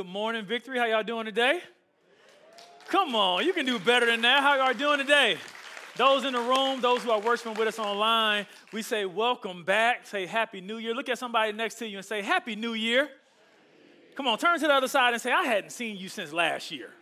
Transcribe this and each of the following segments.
Good morning, Victory. How y'all doing today? Come on, you can do better than that. How y'all doing today? Those in the room, those who are worshiping with us online, we say welcome back. Say Happy New Year. Look at somebody next to you and say Happy New Year. Come on, turn to the other side and say, I hadn't seen you since last year.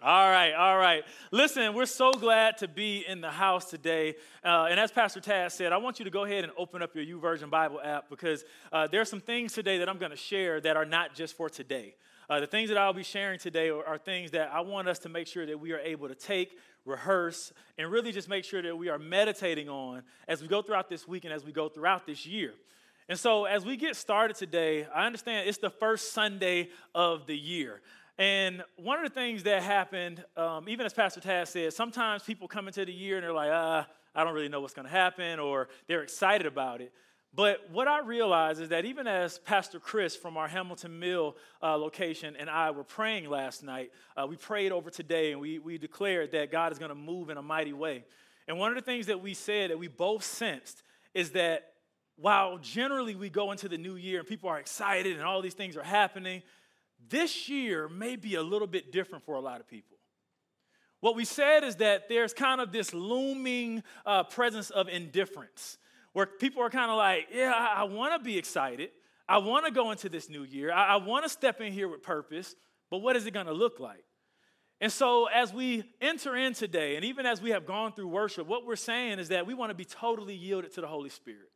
All right, all right. Listen, we're so glad to be in the house today. Uh, and as Pastor Taz said, I want you to go ahead and open up your YouVersion Bible app because uh, there are some things today that I'm going to share that are not just for today. Uh, the things that I'll be sharing today are, are, things that I want us to make sure that we are able to take, rehearse, and really just make sure that we are meditating on as we go throughout this week and as we go throughout this year. And so, as we get started today, I understand it's the first Sunday of the year. And one of the things that happened, um, even as Pastor Taz said, sometimes people come into the year and they're like, ah, I don't really know what's going to happen, or they're excited about it. But what I realized is that even as Pastor Chris from our Hamilton Mill uh, location and I were praying last night, uh, we prayed over today and we, we declared that God is going to move in a mighty way. And one of the things that we said that we both sensed is that while generally we go into the new year and people are excited and all these things are happening, this year may be a little bit different for a lot of people. What we said is that there's kind of this looming uh, presence of indifference where people are kind of like, yeah, I, I want to be excited. I want to go into this new year. I, I want to step in here with purpose, but what is it going to look like? And so, as we enter in today, and even as we have gone through worship, what we're saying is that we want to be totally yielded to the Holy Spirit.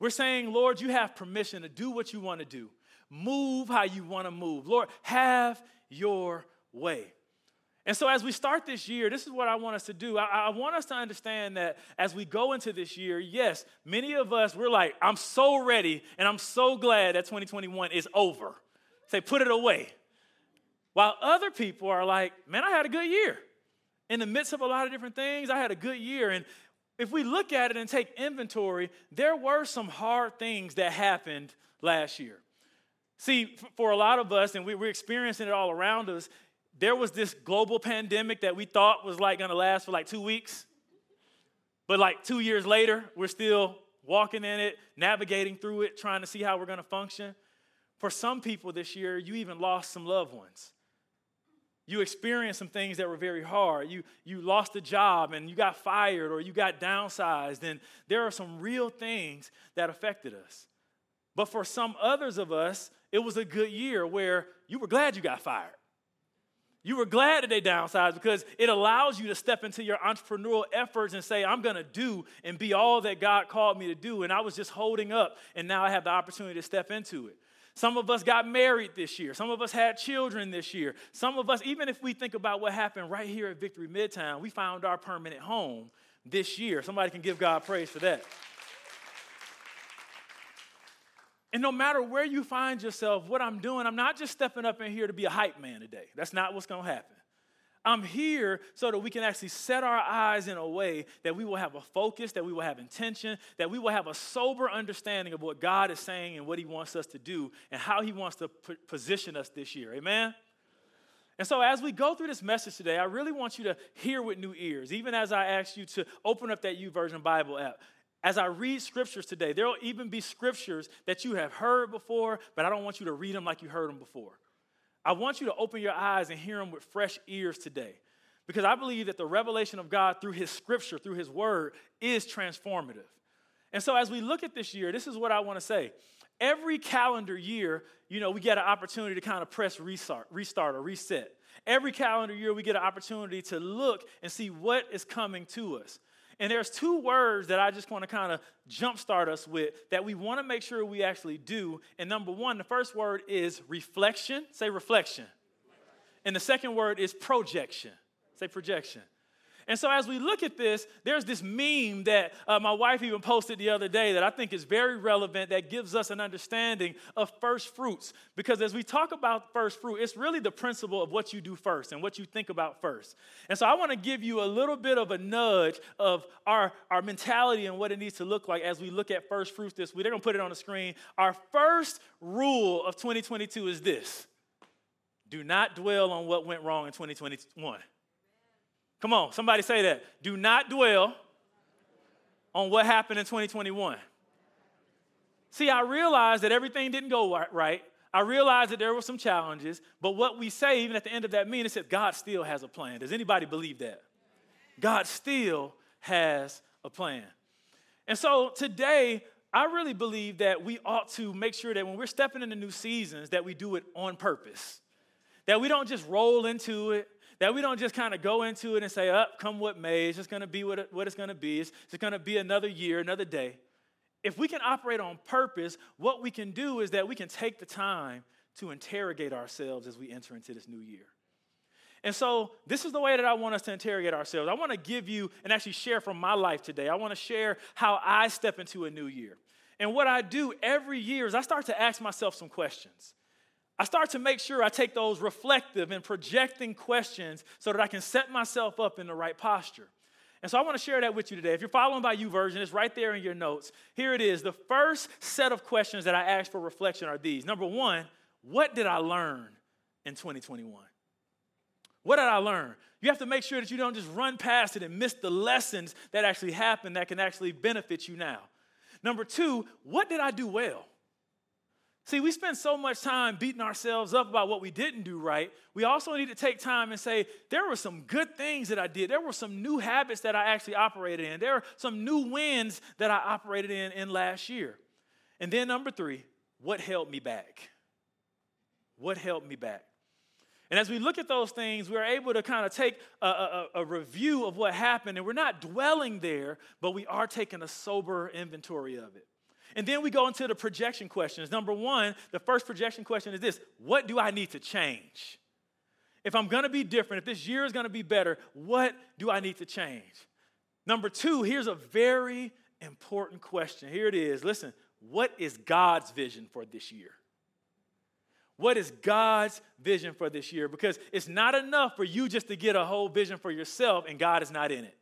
We're saying, Lord, you have permission to do what you want to do. Move how you want to move. Lord, have your way. And so, as we start this year, this is what I want us to do. I, I, want us to understand that as we go into this year, yes, many of us, we're like, I'm so ready and I'm so glad that 2021 is over. Say, put it away. While other people are like, man, I had a good year. In the midst of a lot of different things, I had a good year. And if we look at it and take inventory, there were some hard things that happened last year. See, for a lot of us, and we're experiencing it all around us, there was this global pandemic that we thought was like gonna last for like two weeks. But like two years later, we're still walking in it, navigating through it, trying to see how we're gonna function. For some people this year, you even lost some loved ones. You experienced some things that were very hard. You, you lost a job and you got fired or you got downsized. And there are some real things that affected us. But for some others of us, it was a good year where you were glad you got fired. You were glad that they downsized because it allows you to step into your entrepreneurial efforts and say, I'm going to do and be all that God called me to do. And I was just holding up, and now I have the opportunity to step into it. Some of us got married this year. Some of us had children this year. Some of us, even if we think about what happened right here at Victory Midtown, we found our permanent home this year. Somebody can give God praise for that. And no matter where you find yourself, what I'm doing, I'm not just stepping up in here to be a hype man today. That's not what's going to happen. I'm here so that we can actually set our eyes in a way that we will have a focus, that we will have intention, that we will have a sober understanding of what God is saying and what He wants us to do and how He wants to position us this year. Amen? And so, as we go through this message today, I really want you to hear with new ears, even as I ask you to open up that U YouVersion Bible app as I read scriptures today, there will even be scriptures that you have heard before, but I don't want you to read them like you heard them before. I want you to open your eyes and hear them with fresh ears today. Because I believe that the revelation of God through His scripture, through His word, is transformative. And so, as we look at this year, this is what I want to say. Every calendar year, you know, we get an opportunity to kind of press restart, restart or reset. Every calendar year, we get an opportunity to look and see what is coming to us. And there's two words that I just want to kind of jumpstart us with that we want to make sure we actually do. And number one, the first word is reflection. Say reflection. And the second word is projection. Say projection. And so, as we look at this, there's this meme that uh, my wife even posted the other day that I think is very relevant that gives us an understanding of first fruits. Because as we talk about first fruit, it's really the principle of what you do first and what you think about first. And so, I want to give you a little bit of a nudge of our, our mentality and what it needs to look like as we look at first fruits this week. They're going to put it on the screen. Our first rule of 2022 is this do not dwell on what went wrong in 2021. Come on, somebody say that. Do not dwell on what happened in 2021. See, I realized that everything didn't go right. I realized that there were some challenges, but what we say, even at the end of that meeting, that God still has a plan. Does anybody believe that? God still has a plan. And so today, I really believe that we ought to make sure that when we're stepping into new seasons, that we do it on purpose. That we don't just roll into it, that we don't just kind of go into it and say, up, oh, come what may, it's just gonna be what, it, what it's gonna be, it's just gonna be another year, another day. If we can operate on purpose, what we can do is that we can take the time to interrogate ourselves as we enter into this new year. And so, this is the way that I want us to interrogate ourselves. I want to give you and actually share from my life today. I want to share how I step into a new year. And what I do every year is I start to ask myself some questions. I start to make sure I take those reflective and projecting questions so that I can set myself up in the right posture. And so I want to share that with you today. If you're following by YouVersion, it's right there in your notes. Here it is. The first set of questions that I ask for reflection are these. Number one, what did I learn in 2021? What did I learn? You have to make sure that you don't just run past it and miss the lessons that actually happen that can actually benefit you now. Number two, what did I do well? See, we spend so much time beating ourselves up about what we didn't do right. We also need to take time and say, there were some good things that I did. There were some new habits that I actually operated in. There are some new wins that I operated in in last year. And then number three, what held me back? What held me back? And as we look at those things, we're able to kind of take a, a, a, review of what happened, and we're not dwelling there, but we are taking a sober inventory of it. And then we go into the projection questions. Number one, the first projection question is this What do I need to change? If I'm gonna be different, if this year is gonna be better, what do I need to change? Number two, here's a very important question. Here it is. Listen, what is God's vision for this year? What is God's vision for this year? Because it's not enough for you just to get a whole vision for yourself and God is not in it.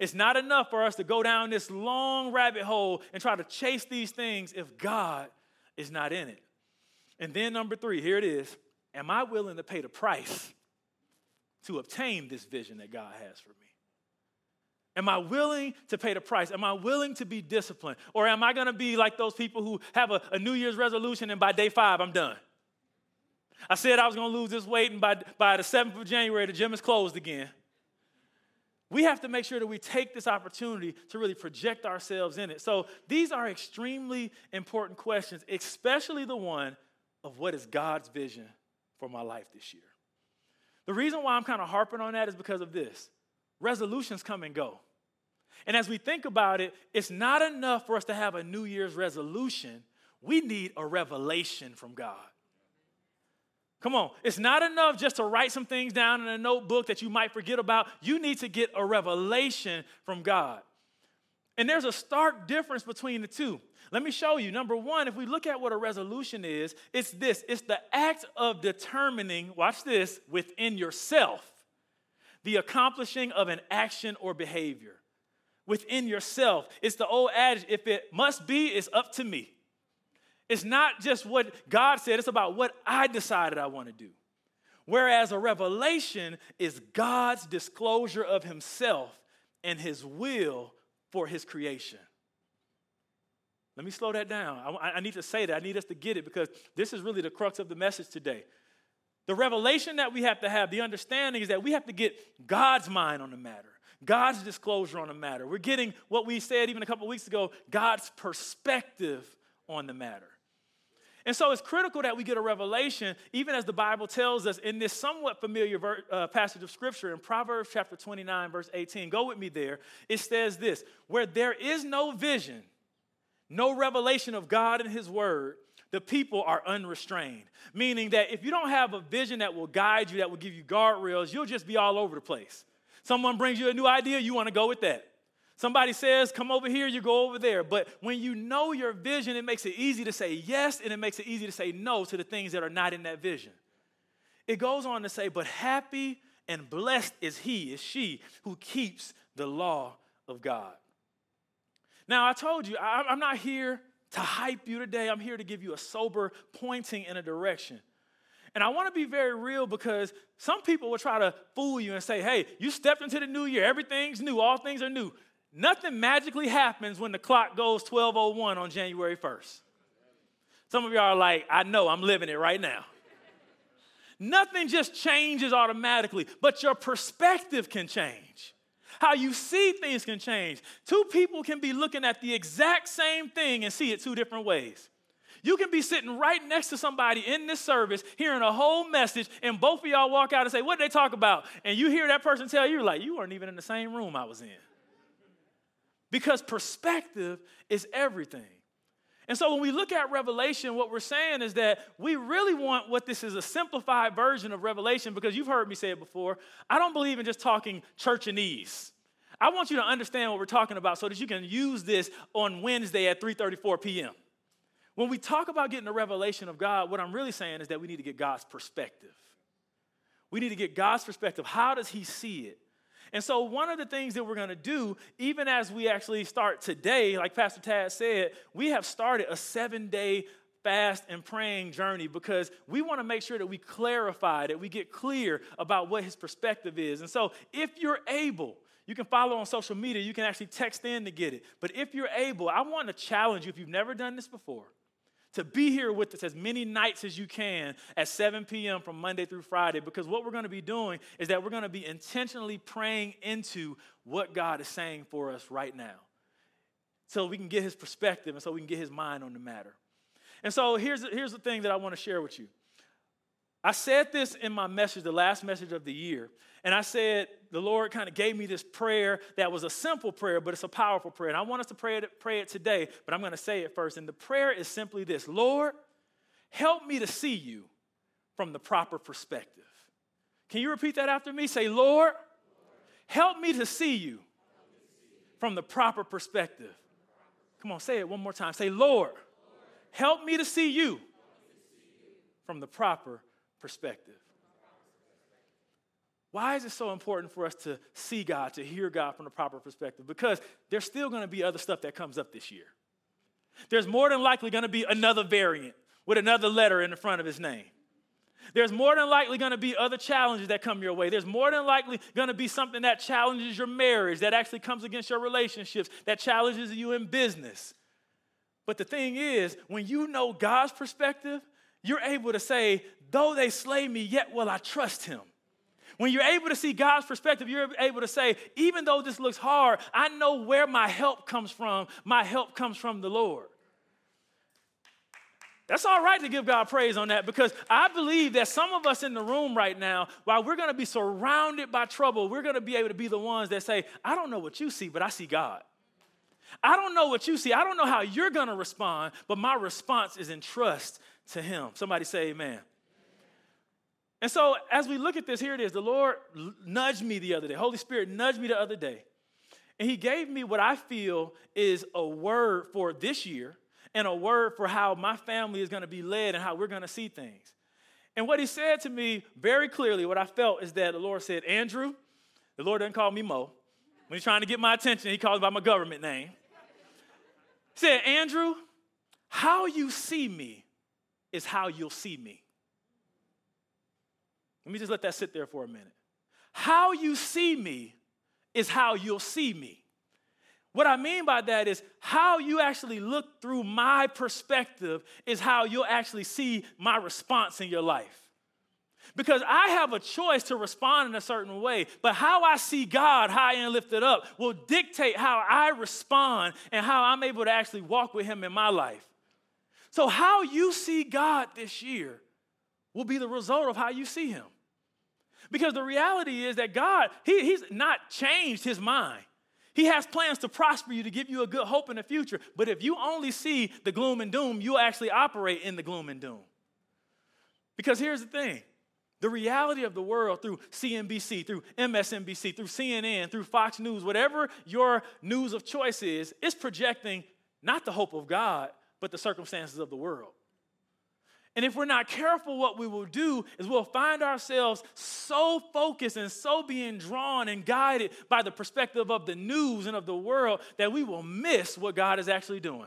It's not enough for us to go down this long rabbit hole and try to chase these things if God is not in it. And then, number three, here it is Am I willing to pay the price to obtain this vision that God has for me? Am I willing to pay the price? Am I willing to be disciplined? Or am I going to be like those people who have a, a New Year's resolution and by day five, I'm done? I said I was going to lose this weight, and by, by the 7th of January, the gym is closed again. We have to make sure that we take this opportunity to really project ourselves in it. So, these are extremely important questions, especially the one of what is God's vision for my life this year. The reason why I'm kind of harping on that is because of this resolutions come and go. And as we think about it, it's not enough for us to have a New Year's resolution. We need a revelation from God. Come on, it's not enough just to write some things down in a notebook that you might forget about. You need to get a revelation from God. And there's a stark difference between the two. Let me show you. Number one, if we look at what a resolution is, it's this it's the act of determining, watch this, within yourself, the accomplishing of an action or behavior. Within yourself. It's the old adage if it must be, it's up to me. It's not just what God said, it's about what I decided I want to do. Whereas a revelation is God's disclosure of himself and his will for his creation. Let me slow that down. I, I, need to say that. I need us to get it because this is really the crux of the message today. The revelation that we have to have, the understanding is that we have to get God's mind on the matter, God's disclosure on the matter. We're getting what we said even a couple weeks ago God's perspective on the matter. And so it's critical that we get a revelation, even as the Bible tells us in this somewhat familiar ver- uh, passage of Scripture in Proverbs chapter 29, verse 18. Go with me there. It says this Where there is no vision, no revelation of God and His Word, the people are unrestrained. Meaning that if you don't have a vision that will guide you, that will give you guardrails, you'll just be all over the place. Someone brings you a new idea, you want to go with that. Somebody says, come over here, you go over there. But when you know your vision, it makes it easy to say yes and it makes it easy to say no to the things that are not in that vision. It goes on to say, but happy and blessed is he, is she who keeps the law of God. Now, I told you, I'm not here to hype you today. I'm here to give you a sober pointing in a direction. And I want to be very real because some people will try to fool you and say, hey, you stepped into the new year, everything's new, all things are new. Nothing magically happens when the clock goes 1201 on January 1st. Some of y'all are like, I know, I'm living it right now. Nothing just changes automatically, but your perspective can change. How you see things can change. Two people can be looking at the exact same thing and see it two different ways. You can be sitting right next to somebody in this service, hearing a whole message, and both of y'all walk out and say, What did they talk about? And you hear that person tell you, like, you weren't even in the same room I was in. Because perspective is everything. And so when we look at Revelation, what we're saying is that we really want what this is a simplified version of Revelation because you've heard me say it before. I don't believe in just talking churchanese. I want you to understand what we're talking about so that you can use this on Wednesday at 3:34 p.m. When we talk about getting a revelation of God, what I'm really saying is that we need to get God's perspective. We need to get God's perspective. How does he see it? And so, one of the things that we're going to do, even as we actually start today, like Pastor Tad said, we have started a seven day fast and praying journey because we want to make sure that we clarify, that we get clear about what his perspective is. And so, if you're able, you can follow on social media, you can actually text in to get it. But if you're able, I want to challenge you if you've never done this before to be here with us as many nights as you can at 7 p.m. from Monday through Friday, because what we're going to be doing is that we're going to be intentionally praying into what God is saying for us right now. So we can get his perspective and so we can get his mind on the matter. And so here's, here's the thing that I want to share with you. I said this in my message, the last message of the year, and I said, the Lord kind of gave me this prayer that was a simple prayer, but it's a powerful prayer. And I want us to pray it, pray it today, but I'm going to say it first. And the prayer is simply this Lord, help me to see you from the proper perspective. Can you repeat that after me? Say, Lord, help me to see you from the proper perspective. Come on, say it one more time. Say, Lord, help me to see you from the proper perspective. Why is it so important for us to see God, to hear God from the proper perspective? Because there's still going to be other stuff that comes up this year. There's more than likely going to be another variant with another letter in the front of his name. There's more than likely going to be other challenges that come your way. There's more than likely going to be something that challenges your marriage, that actually comes against your relationships, that challenges you in business. But the thing is, when you know God's perspective, you're able to say, though they slay me, yet will I trust him. When you're able to see God's perspective, you're able to say, even though this looks hard, I know where my help comes from. My help comes from the Lord. That's all right to give God praise on that because I believe that some of us in the room right now, while we're going to be surrounded by trouble, we're going to be able to be the ones that say, I don't know what you see, but I see God. I don't know what you see. I don't know how you're going to respond, but my response is in trust to Him. Somebody say, Amen. And so, as we look at this, here it is. The Lord nudged me the other day. Holy Spirit nudged me the other day. And He gave me what I feel is a word for this year and a word for how my family is going to be led and how we're going to see things. And what He said to me very clearly, what I felt is that the Lord said, Andrew, the Lord doesn't call me Mo. When He's trying to get my attention, He calls by my government name. He said, Andrew, how you see me is how you'll see me. Let me just let that sit there for a minute. How you see me is how you'll see me. What I mean by that is how you actually look through my perspective is how you'll actually see my response in your life. Because I have a choice to respond in a certain way, but how I see God high and lifted up will dictate how I respond and how I'm able to actually walk with Him in my life. So, how you see God this year will be the result of how you see Him. Because the reality is that God, he, He's not changed His mind. He has plans to prosper you, to give you a good hope in the future. But if you only see the gloom and doom, you'll actually operate in the gloom and doom. Because here's the thing the reality of the world through CNBC, through MSNBC, through CNN, through Fox News, whatever your news of choice is, is projecting not the hope of God, but the circumstances of the world. And if we're not careful, what we will do is we'll find ourselves so focused and so being drawn and guided by the perspective of the news and of the world that we will miss what God is actually doing.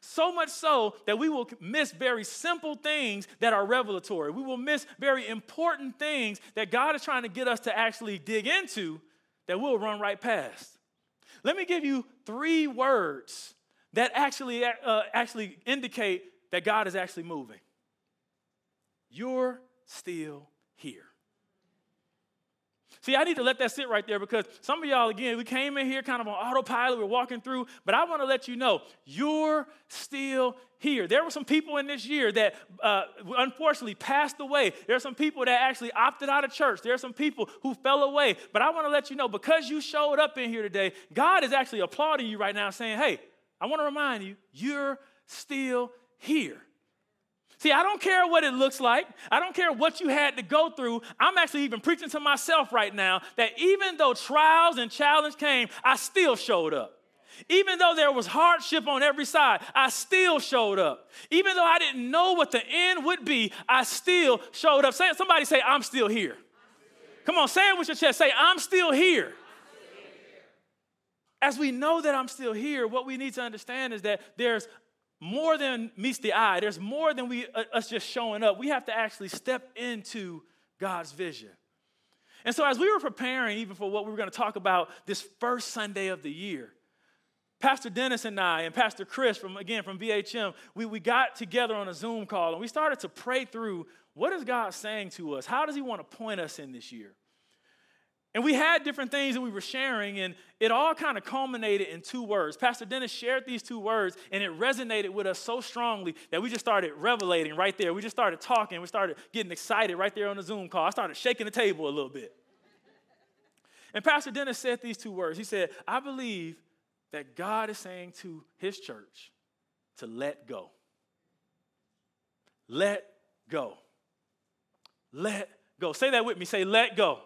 So much so that we will miss very simple things that are revelatory. We will miss very important things that God is trying to get us to actually dig into that we'll run right past. Let me give you three words that actually, uh, actually indicate that God is actually moving. You're still here. See, I need to let that sit right there because some of y'all, again, we came in here kind of on autopilot, we're walking through, but I want to let you know you're still here. There were some people in this year that uh, unfortunately passed away. There are some people that actually opted out of church. There are some people who fell away. But I want to let you know because you showed up in here today, God is actually applauding you right now, saying, hey, I want to remind you, you're still here. See, I don't care what it looks like. I don't care what you had to go through. I'm actually even preaching to myself right now that even though trials and challenge came, I still showed up. Even though there was hardship on every side, I still showed up. Even though I didn't know what the end would be, I still showed up. Say, somebody say, I'm still here. Come on, say it with your chest. Say, I'm still here. As we know that I'm still here, what we need to understand is that there's more than meets the eye. There's more than we uh, us just showing up. We have to actually step into God's vision. And so, as we were preparing, even for what we were going to talk about this first Sunday of the year, Pastor Dennis and I and Pastor Chris from again from VHM, we, we got together on a Zoom call and we started to pray through what is God saying to us? How does He want to point us in this year? And we had different things that we were sharing, and it all kind of culminated in two words. Pastor Dennis shared these two words, and it resonated with us so strongly that we just started revelating right there. We just started talking. We started getting excited right there on the Zoom call. I started shaking the table a little bit. And Pastor Dennis said these two words. He said, I believe that God is saying to his church to let go. Let go. Let go. Say that with me. Say, let go.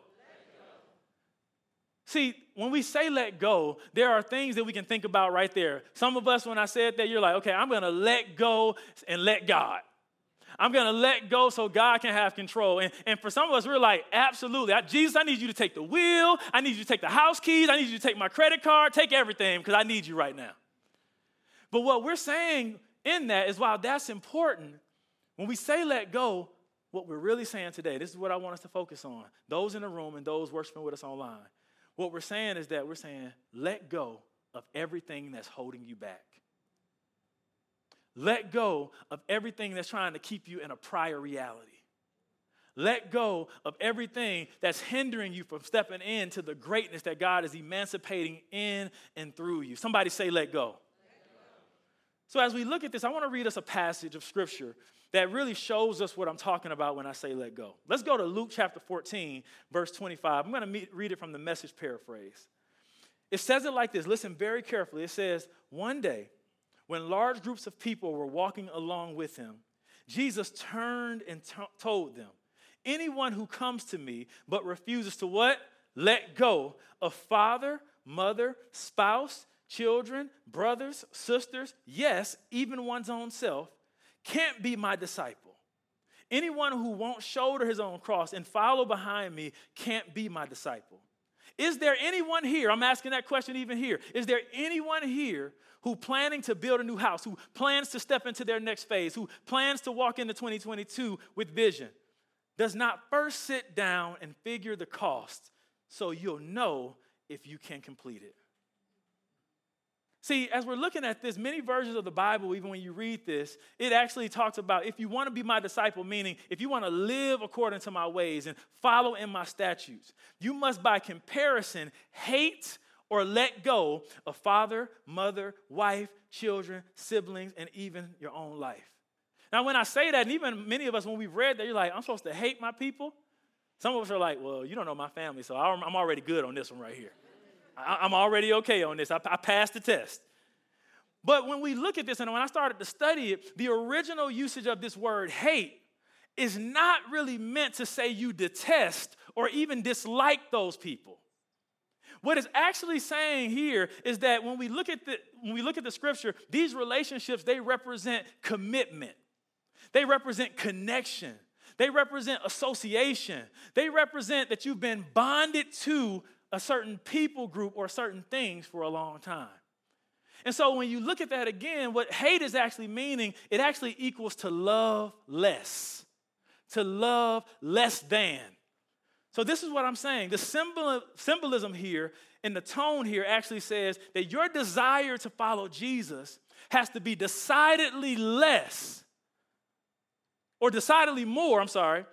See, when we say let go, there are things that we can think about right there. Some of us, when I said that, you're like, okay, I'm gonna let go and let God. I'm gonna let go so God can have control. And, and for some of us, we're like, absolutely. I, Jesus, I need you to take the wheel. I need you to take the house keys. I need you to take my credit card. Take everything because I need you right now. But what we're saying in that is while that's important, when we say let go, what we're really saying today, this is what I want us to focus on those in the room and those worshiping with us online. What we're saying is that we're saying, let go of everything that's holding you back. Let go of everything that's trying to keep you in a prior reality. Let go of everything that's hindering you from stepping into the greatness that God is emancipating in and through you. Somebody say, let go. So, as we look at this, I want to read us a passage of scripture that really shows us what I'm talking about when I say let go. Let's go to Luke chapter 14, verse 25. I'm going to read it from the message paraphrase. It says it like this listen very carefully. It says, One day, when large groups of people were walking along with him, Jesus turned and t- told them, Anyone who comes to me but refuses to what? Let go of father, mother, spouse, children, brothers, sisters, yes, even one's own self can't be my disciple. Anyone who won't shoulder his own cross and follow behind me can't be my disciple. Is there anyone here? I'm asking that question even here. Is there anyone here who planning to build a new house, who plans to step into their next phase, who plans to walk into 2022 with vision, does not first sit down and figure the cost so you'll know if you can complete it? See, as we're looking at this, many versions of the Bible, even when you read this, it actually talks about if you want to be my disciple, meaning if you want to live according to my ways and follow in my statutes, you must, by comparison, hate or let go of father, mother, wife, children, siblings, and even your own life. Now, when I say that, and even many of us, when we've read that, you're like, I'm supposed to hate my people. Some of us are like, well, you don't know my family, so I'm already good on this one right here. I'm already okay on this. I, I passed the test. But when we look at this, and when I started to study it, the original usage of this word hate is not really meant to say you detest or even dislike those people. What it's actually saying here is that when we look at the when we look at the scripture, these relationships they represent commitment. They represent connection. They represent association. They represent that you've been bonded to a certain people group or certain things for a long time. And so when you look at that again, what hate is actually meaning, it actually equals to love less, to love less than. So this is what I'm saying. The symbol, symbolism here and the tone here actually says that your desire to follow Jesus has to be decidedly less or decidedly more, I'm sorry,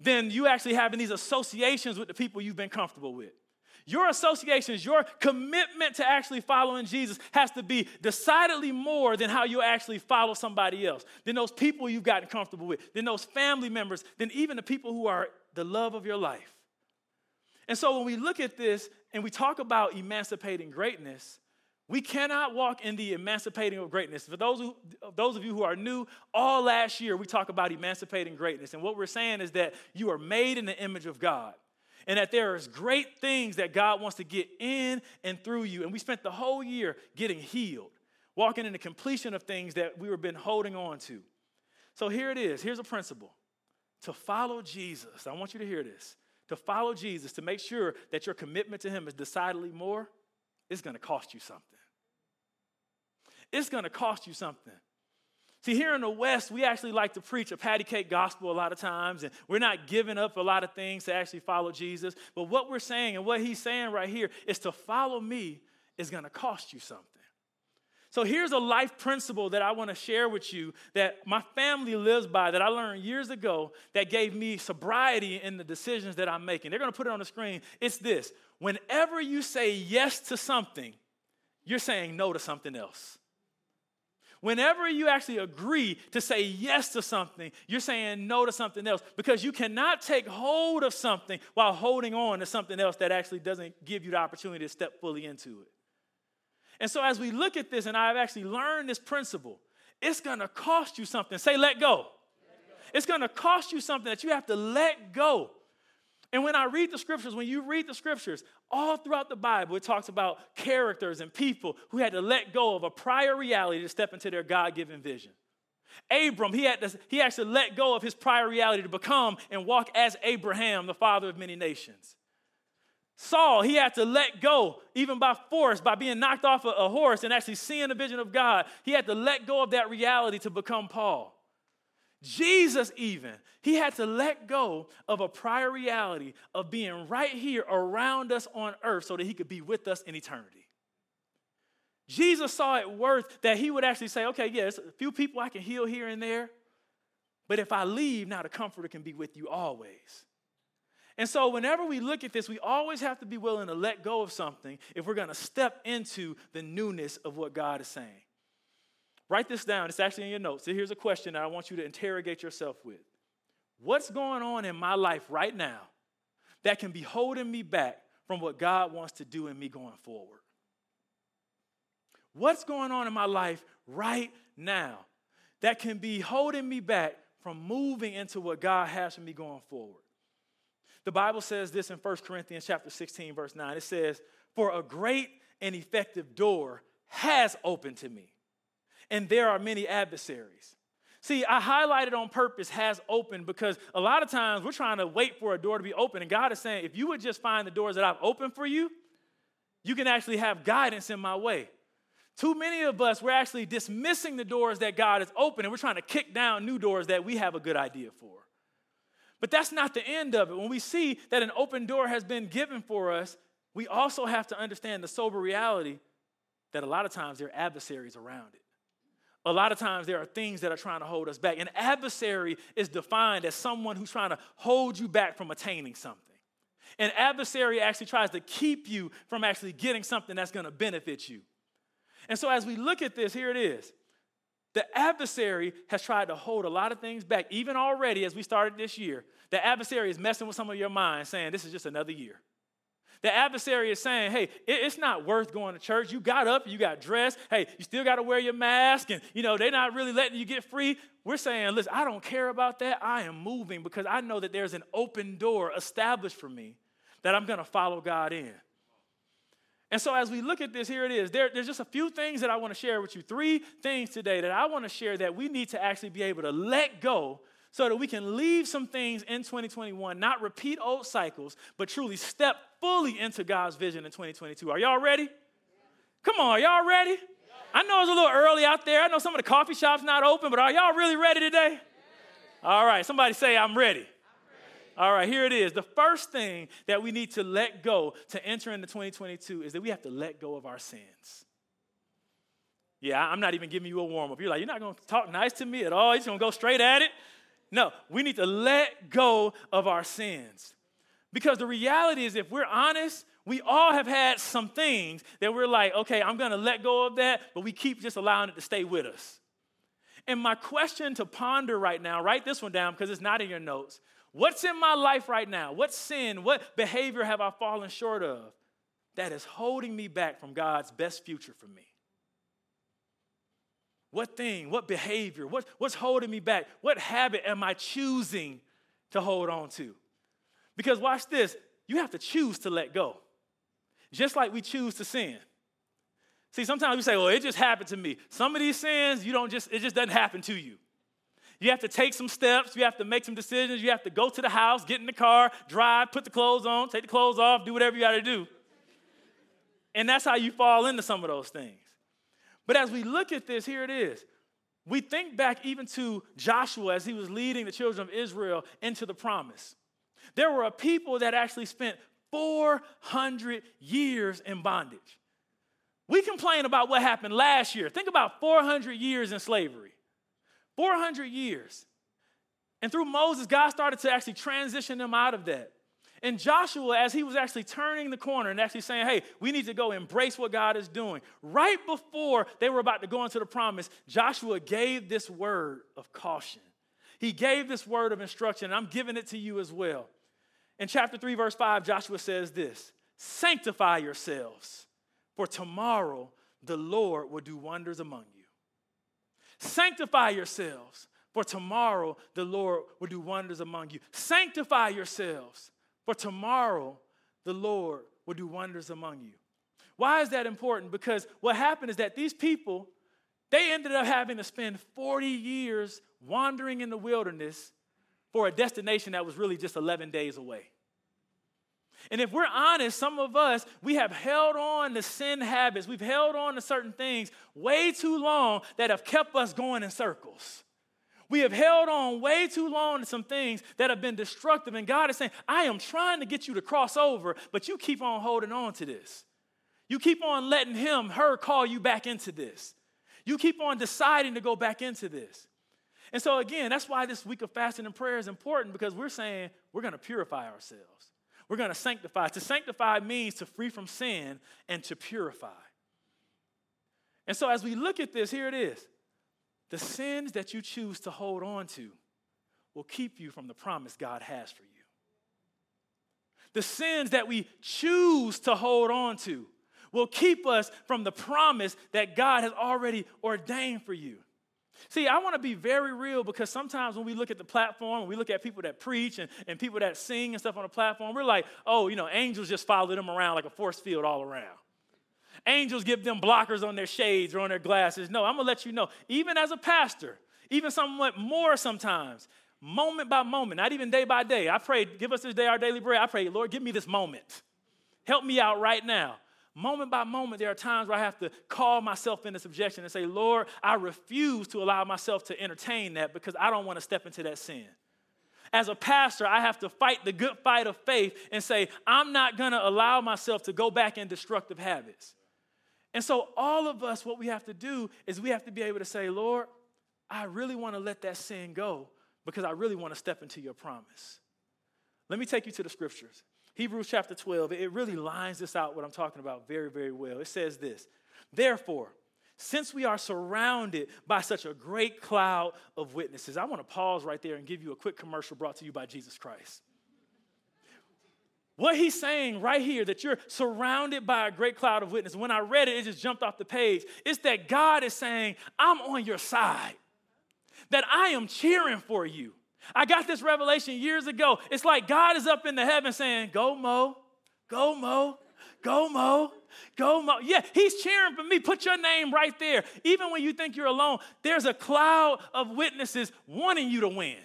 than you actually having these associations with the people you've been comfortable with. Your associations, your commitment to actually following Jesus has to be decidedly more than how you actually follow somebody else, than those people you've gotten comfortable with, than those family members, than even the people who are the love of your life. And so when we look at this and we talk about emancipating greatness, we cannot walk in the emancipating of greatness. For those, who, those of you who are new, all last year we talk about emancipating greatness. And what we're saying is that you are made in the image of God and that there is great things that God wants to get in and through you. And we spent the whole year getting healed, walking in the completion of things that we were been holding on to. So here it is. Here's a principle. To follow Jesus, I want you to hear this. To follow Jesus, to make sure that your commitment to him is decidedly more, it's going to cost you something it's going to cost you something. See, here in the West, we actually like to preach a patty cake gospel a lot of times, and we're not giving up a lot of things to actually follow Jesus. But what we're saying and what he's saying right here is to follow me is going to cost you something. So here's a life principle that I want to share with you that my family lives by that I learned years ago that gave me sobriety in the decisions that I'm making. They're going to put it on the screen. It's this whenever you say yes to something, you're saying no to something else. Whenever you actually agree to say yes to something, you're saying no to something else because you cannot take hold of something while holding on to something else that actually doesn't give you the opportunity to step fully into it. And so, as we look at this, and I've actually learned this principle, it's gonna cost you something. Say, let go. Let go. It's gonna cost you something that you have to let go. And when I read the scriptures, when you read the scriptures, all throughout the Bible, it talks about characters and people who had to let go of a prior reality to step into their God given vision. Abram, he, had to, he actually let go of his prior reality to become and walk as Abraham, the father of many nations. Saul, he had to let go, even by force, by being knocked off a, a horse and actually seeing the vision of God. He had to let go of that reality to become Paul. Jesus, even, he had to let go of a prior reality of being right here around us on earth so that he could be with us in eternity. Jesus saw it worth that he would actually say, okay, yes, a few people I can heal here and there, but if I leave, now the comforter can be with you always. And so, whenever we look at this, we always have to be willing to let go of something if we're going to step into the newness of what God is saying. Write this down. It's actually in your notes. Here's a question that I want you to interrogate yourself with. What's going on in my life right now that can be holding me back from what God wants to do in me going forward? What's going on in my life right now that can be holding me back from moving into what God has for me going forward? The Bible says this in 1 Corinthians chapter 16 verse 9. It says, "For a great and effective door has opened to me." And there are many adversaries. See, I highlighted on purpose has opened because a lot of times we're trying to wait for a door to be open. And God is saying, if you would just find the doors that I've opened for you, you can actually have guidance in my way. Too many of us, we're actually dismissing the doors that God has opened and we're trying to kick down new doors that we have a good idea for. But that's not the end of it. When we see that an open door has been given for us, we also have to understand the sober reality that a lot of times there are adversaries around it a lot of times there are things that are trying to hold us back. An adversary is defined as someone who's trying to hold you back from attaining something. An adversary actually tries to keep you from actually getting something that's going to benefit you. And so, as we look at this, here it is. The adversary has tried to hold a lot of things back, even already as we started this year. The adversary is messing with some of your mind, saying, This is just another year. The adversary is saying, hey, it's not worth going to church. You got up, you got dressed. Hey, you still got to wear your mask, and you know, they're not really letting you get free. We're saying, listen, I don't care about that. I am moving because I know that there's an open door established for me that I'm going to follow God in. And so, as we look at this, here it is. There, there's just a few things that I want to share with you. Three things today that I want to share that we need to actually be able to let go so that we can leave some things in 2021, not repeat old cycles, but truly step fully into God's vision in 2022. Are y'all ready? Come on, y'all ready? I know it's a little early out there. I know some of the coffee shops not open, but are y'all really ready today? All right, somebody say I'm ready. All right, here it is. The first thing that we need to let go to enter into 2022 is that we have to let go of our sins. Yeah, I'm not even giving you a warm up. You're like, you're not going to talk nice to me at all. You're just going to go straight at it. No, we need to let go of our sins. Because the reality is, if we're honest, we all have had some things that we're like, okay, I'm gonna let go of that, but we keep just allowing it to stay with us. And my question to ponder right now, write this one down because it's not in your notes. What's in my life right now? What sin, what behavior have I fallen short of that is holding me back from God's best future for me? What thing, what behavior, what, what's holding me back? What habit am I choosing to hold on to? Because watch this, you have to choose to let go, just like we choose to sin. See, sometimes we say, well, it just happened to me. Some of these sins, you don't just, it just doesn't happen to you. You have to take some steps, you have to make some decisions, you have to go to the house, get in the car, drive, put the clothes on, take the clothes off, do whatever you gotta do. And that's how you fall into some of those things. But as we look at this, here it is. We think back even to Joshua as he was leading the children of Israel into the promise. There were a people that actually spent 400 years in bondage. We complain about what happened last year. Think about 400 years in slavery. 400 years. And through Moses, God started to actually transition them out of that. And Joshua, as he was actually turning the corner and actually saying, hey, we need to go embrace what God is doing, right before they were about to go into the promise, Joshua gave this word of caution. He gave this word of instruction, and I'm giving it to you as well. In chapter 3, verse 5, Joshua says this Sanctify yourselves for tomorrow the Lord will do wonders among you. Sanctify yourselves, for tomorrow the Lord will do wonders among you. Sanctify yourselves, for tomorrow the Lord will do wonders among you. Why is that important? Because what happened is that these people, they ended up having to spend 40 years wandering in the wilderness for a destination that was really just 11 days away. And if we're honest, some of us, we have held on to sin habits, we've held on to certain things way too long that have kept us going in circles. We have held on way too long to some things that have been destructive. And God is saying, I am trying to get you to cross over, but you keep on holding on to this. You keep on letting him, her call you back into this. You keep on deciding to go back into this. And so, again, that's why this week of fasting and prayer is important because we're saying we're going to purify ourselves. We're going to sanctify. To sanctify means to free from sin and to purify. And so, as we look at this, here it is the sins that you choose to hold on to will keep you from the promise God has for you. The sins that we choose to hold on to will keep us from the promise that God has already ordained for you. See, I want to be very real because sometimes when we look at the platform, we look at people that preach and, and people that sing and stuff on the platform, we're like, oh, you know, angels just follow them around like a force field all around. Angels give them blockers on their shades or on their glasses. No, I'm going to let you know, even as a pastor, even somewhat more sometimes, moment by moment, not even day by day, I pray, give us this day our daily bread. I pray, Lord, give me this moment. Help me out right now moment by moment, there are times where I have to call myself into subjection and say, Lord, I refuse to allow myself to entertain that because I don't want to step into that sin. As a pastor, I have to fight the good fight of faith and say, I'm not going to allow myself to go back in destructive habits. And so, all of us, what we have to do is we have to be able to say, Lord, I really want to let that sin go because I really want to step into your promise. Let me take you to the scriptures. Hebrews chapter 12, it really lines this out, what I'm talking about, very, very well. It says this Therefore, since we are surrounded by such a great cloud of witnesses, I want to pause right there and give you a quick commercial brought to you by Jesus Christ. What he's saying right here, that you're surrounded by a great cloud of witnesses, when I read it, it just jumped off the page. It's that God is saying, I'm on your side, that I am cheering for you. I got this revelation years ago. It's like God is up in the heaven saying, Go, Mo, go, Mo, go, Mo, go, Mo. Yeah, He's cheering for me. Put your name right there. Even when you think you're alone, there's a cloud of witnesses wanting you to win.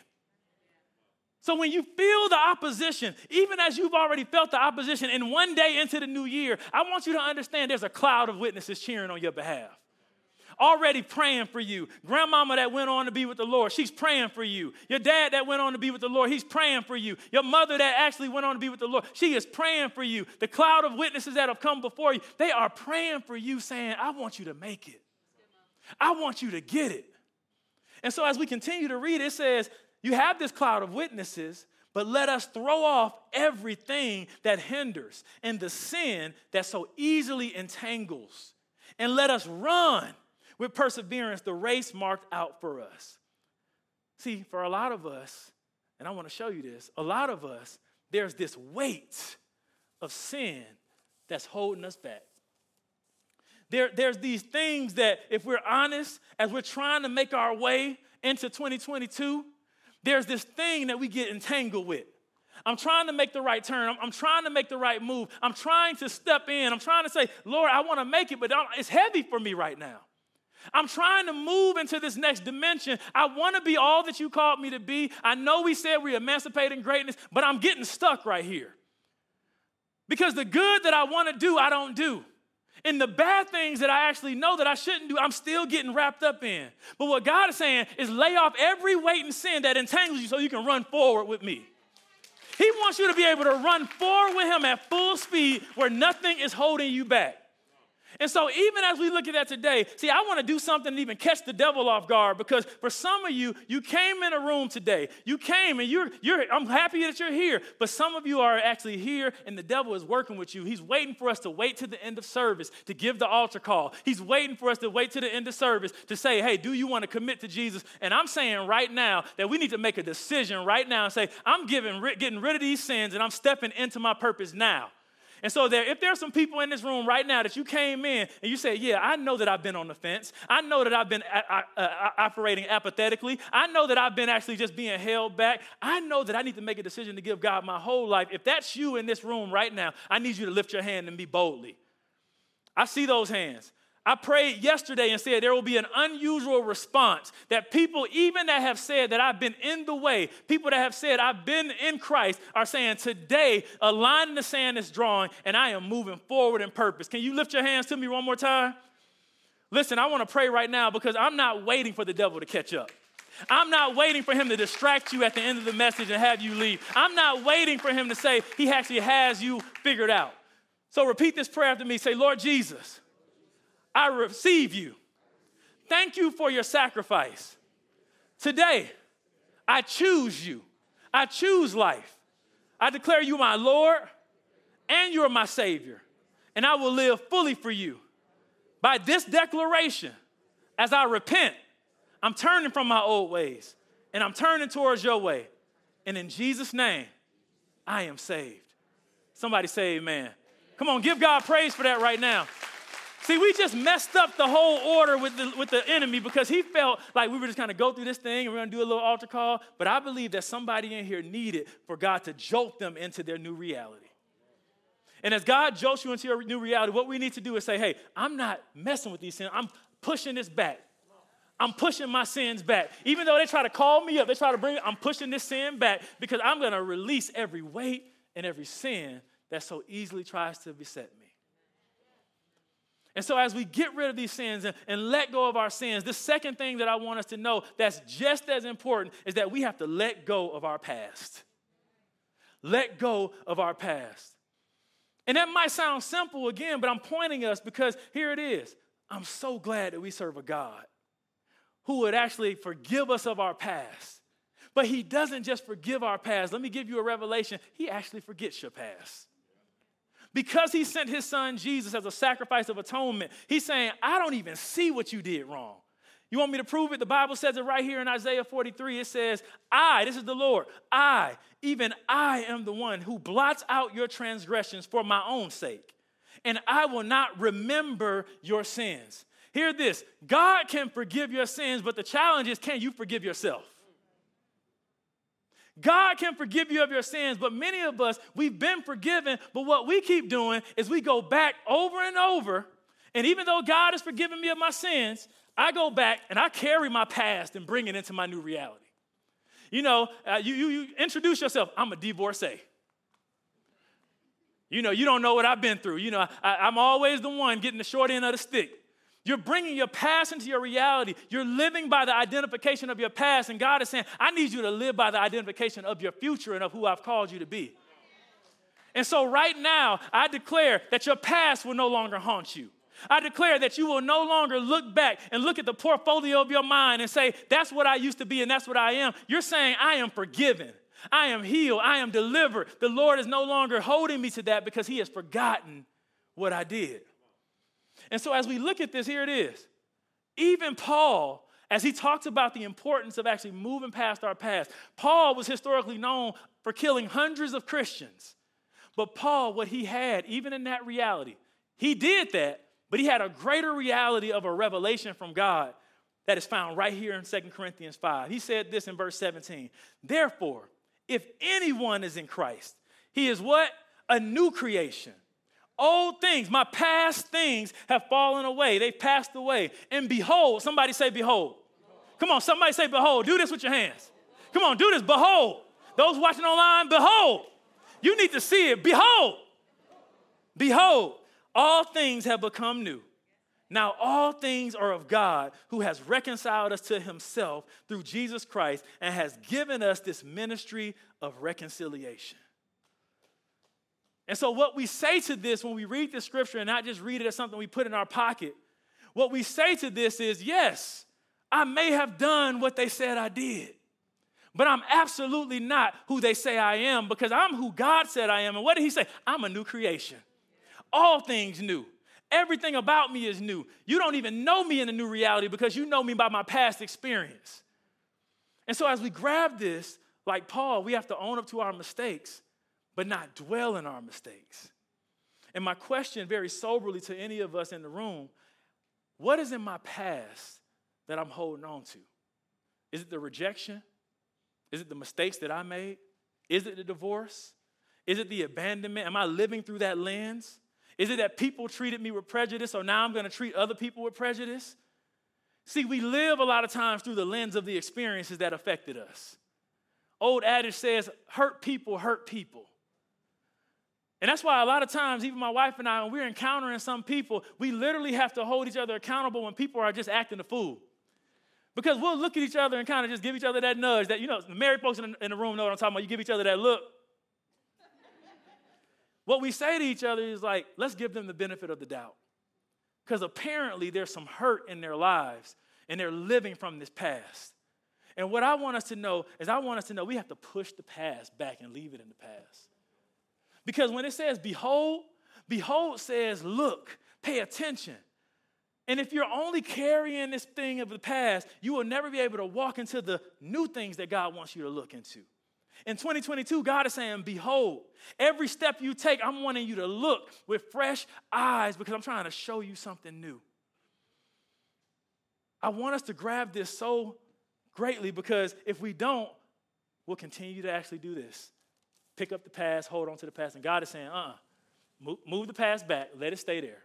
So when you feel the opposition, even as you've already felt the opposition, and one day into the new year, I want you to understand there's a cloud of witnesses cheering on your behalf already praying for you. Grandmama that went on to be with the Lord, she's praying for you. Your dad that went on to be with the Lord, he's praying for you. Your mother that actually went on to be with the Lord, she is praying for you. The cloud of witnesses that have come before you, they are praying for you, saying, I want you to make it. I want you to get it. And so as we continue to read, it says, You have this cloud of witnesses, but let us throw off everything that hinders and the sin that so easily entangles. And let us run with perseverance the race marked out for us. See, for a lot of us, and I want to show you this, a lot of us, there's this weight of sin that's holding us back. There, there's these things that, if we're honest, as we're trying to make our way into 2022, there's this thing that we get entangled with. I'm trying to make the right turn. I'm, I'm, trying to make the right move. I'm trying to step in. I'm trying to say, Lord, I want to make it, but it's heavy for me right now. I'm trying to move into this next dimension. I want to be all that you called me to be. I know we said we're emancipating greatness, but I'm getting stuck right here. Because the good that I want to do, I don't do. And the bad things that I actually know that I shouldn't do, I'm still getting wrapped up in. But what God is saying is lay off every weight and sin that entangles you so you can run forward with me. He wants you to be able to run forward with Him at full speed where nothing is holding you back. And so, even as we look at that today, see, I want to do something to even catch the devil off guard because for some of you, you came in a room today. You came and you're, you're, I'm happy that you're here, but some of you are actually here and the devil is working with you. He's waiting for us to wait to the end of service to give the altar call. He's waiting for us to wait to the end of service to say, hey, do you want to commit to Jesus? And I'm saying right now that we need to make a decision right now and say, I'm giving, getting rid of these sins and I'm stepping into my purpose now. And so, there, if there's some people in this room right now that you came in and you say, Yeah, I know that I've been on the fence. I know that I've been uh, uh, operating apathetically. I know that I've been actually just being held back. I know that I need to make a decision to give God my whole life. If that's you in this room right now, I need you to lift your hand and be boldly. I see those hands. I prayed yesterday and said there will be an unusual response that people, even that have said that I've been in the way, people that have said I've been in Christ, are saying today a line in the sand is drawing and I am moving forward in purpose. Can you lift your hands to me one more time? Listen, I want to pray right now because I'm not waiting for the devil to catch up. I'm not waiting for him to distract you at the end of the message and have you leave. I'm not waiting for him to say he actually has you figured out. So repeat this prayer after me. Say, Lord Jesus, I receive you. Thank you for your sacrifice. Today, I choose you. I choose life. I declare you my Lord and you're my Savior. And I will live fully for you. By this declaration, as I repent, I'm turning from my old ways and I'm turning towards your way. And in Jesus' name, I am saved. Somebody say amen. Come on, give God praise for that right now. See, we just messed up the whole order with the, with the enemy because he felt like we were just kind of go through this thing and we're going to do a little altar call. But I believe that somebody in here needed for God to jolt them into their new reality. And as God jolts you into your new reality, what we need to do is say, hey, I'm not messing with these sins. I'm pushing this back. I'm pushing my sins back. Even though they try to call me up, they try to bring, me, I'm pushing this sin back because I'm going to release every weight and every sin that so easily tries to beset me. And so, as we get rid of these sins and, and, let go of our sins, the second thing that I want us to know that's just as important is that we have to let go of our past. Let go of our past. And that might sound simple again, but I'm pointing us because here it is. I'm so glad that we serve a God who would actually forgive us of our past. But He doesn't just forgive our past. Let me give you a revelation He actually forgets your past. Because he sent his son Jesus as a sacrifice of atonement, he's saying, I don't even see what you did wrong. You want me to prove it? The Bible says it right here in Isaiah 43. It says, I, this is the Lord, I, even I am the one who blots out your transgressions for my own sake, and I will not remember your sins. Hear this God can forgive your sins, but the challenge is can you forgive yourself? God can forgive you of your sins, but many of us, we've been forgiven, but what we keep doing is we go back over and over. And even though God has forgiven me of my sins, I go back and I carry my past and bring it into my new reality. You know, uh, you, you, you introduce yourself, I'm a divorcee. You know, you don't know what I've been through. You know, I, I'm always the one getting the short end of the stick. You're bringing your past into your reality. You're living by the identification of your past. And God is saying, I need you to live by the identification of your future and of who I've called you to be. And so, right now, I declare that your past will no longer haunt you. I declare that you will no longer look back and look at the portfolio of your mind and say, That's what I used to be and that's what I am. You're saying, I am forgiven. I am healed. I am delivered. The Lord is no longer holding me to that because He has forgotten what I did. And so, as we look at this, here it is. Even Paul, as he talks about the importance of actually moving past our past, Paul was historically known for killing hundreds of Christians. But Paul, what he had, even in that reality, he did that, but he had a greater reality of a revelation from God that is found right here in 2 Corinthians 5. He said this in verse 17 Therefore, if anyone is in Christ, he is what? A new creation. Old things, my past things have fallen away. They've passed away. And behold, somebody say, Behold. Come on, somebody say, Behold. Do this with your hands. Come on, do this. Behold. Those watching online, behold. You need to see it. Behold. Behold, all things have become new. Now, all things are of God who has reconciled us to himself through Jesus Christ and has given us this ministry of reconciliation. And so, what we say to this when we read the scripture and not just read it as something we put in our pocket, what we say to this is yes, I may have done what they said I did, but I'm absolutely not who they say I am because I'm who God said I am. And what did He say? I'm a new creation. All things new. Everything about me is new. You don't even know me in a new reality because you know me by my past experience. And so, as we grab this, like Paul, we have to own up to our mistakes, but not dwell in our mistakes. And my question, very soberly to any of us in the room what is in my past that I'm holding on to? Is it the rejection? Is it the mistakes that I made? Is it the divorce? Is it the abandonment? Am I living through that lens? Is it that people treated me with prejudice, so now I'm going to treat other people with prejudice? See, we live a lot of times through the lens of the experiences that affected us. Old adage says, hurt people hurt people. And that's why a lot of times, even my wife and I, when we're encountering some people, we literally have to hold each other accountable when people are just acting a fool. Because we'll look at each other and kind of just give each other that nudge that, you know, the married folks in the, in the room know what I'm talking about. You give each other that look. What we say to each other is like, let's give them the benefit of the doubt. Because apparently there's some hurt in their lives and they're living from this past. And what I want us to know is I want us to know we have to push the past back and leave it in the past. Because when it says behold, behold says look, pay attention. And if you're only carrying this thing of the past, you will never be able to walk into the new things that God wants you to look into. In 2022, God is saying, Behold, every step you take, I'm wanting you to look with fresh eyes because I'm trying to show you something new. I want us to grab this so greatly because if we don't, we'll continue to actually do this. Pick up the past, hold on to the past. And God is saying, uh uh-uh. move, move the past back, let it stay there.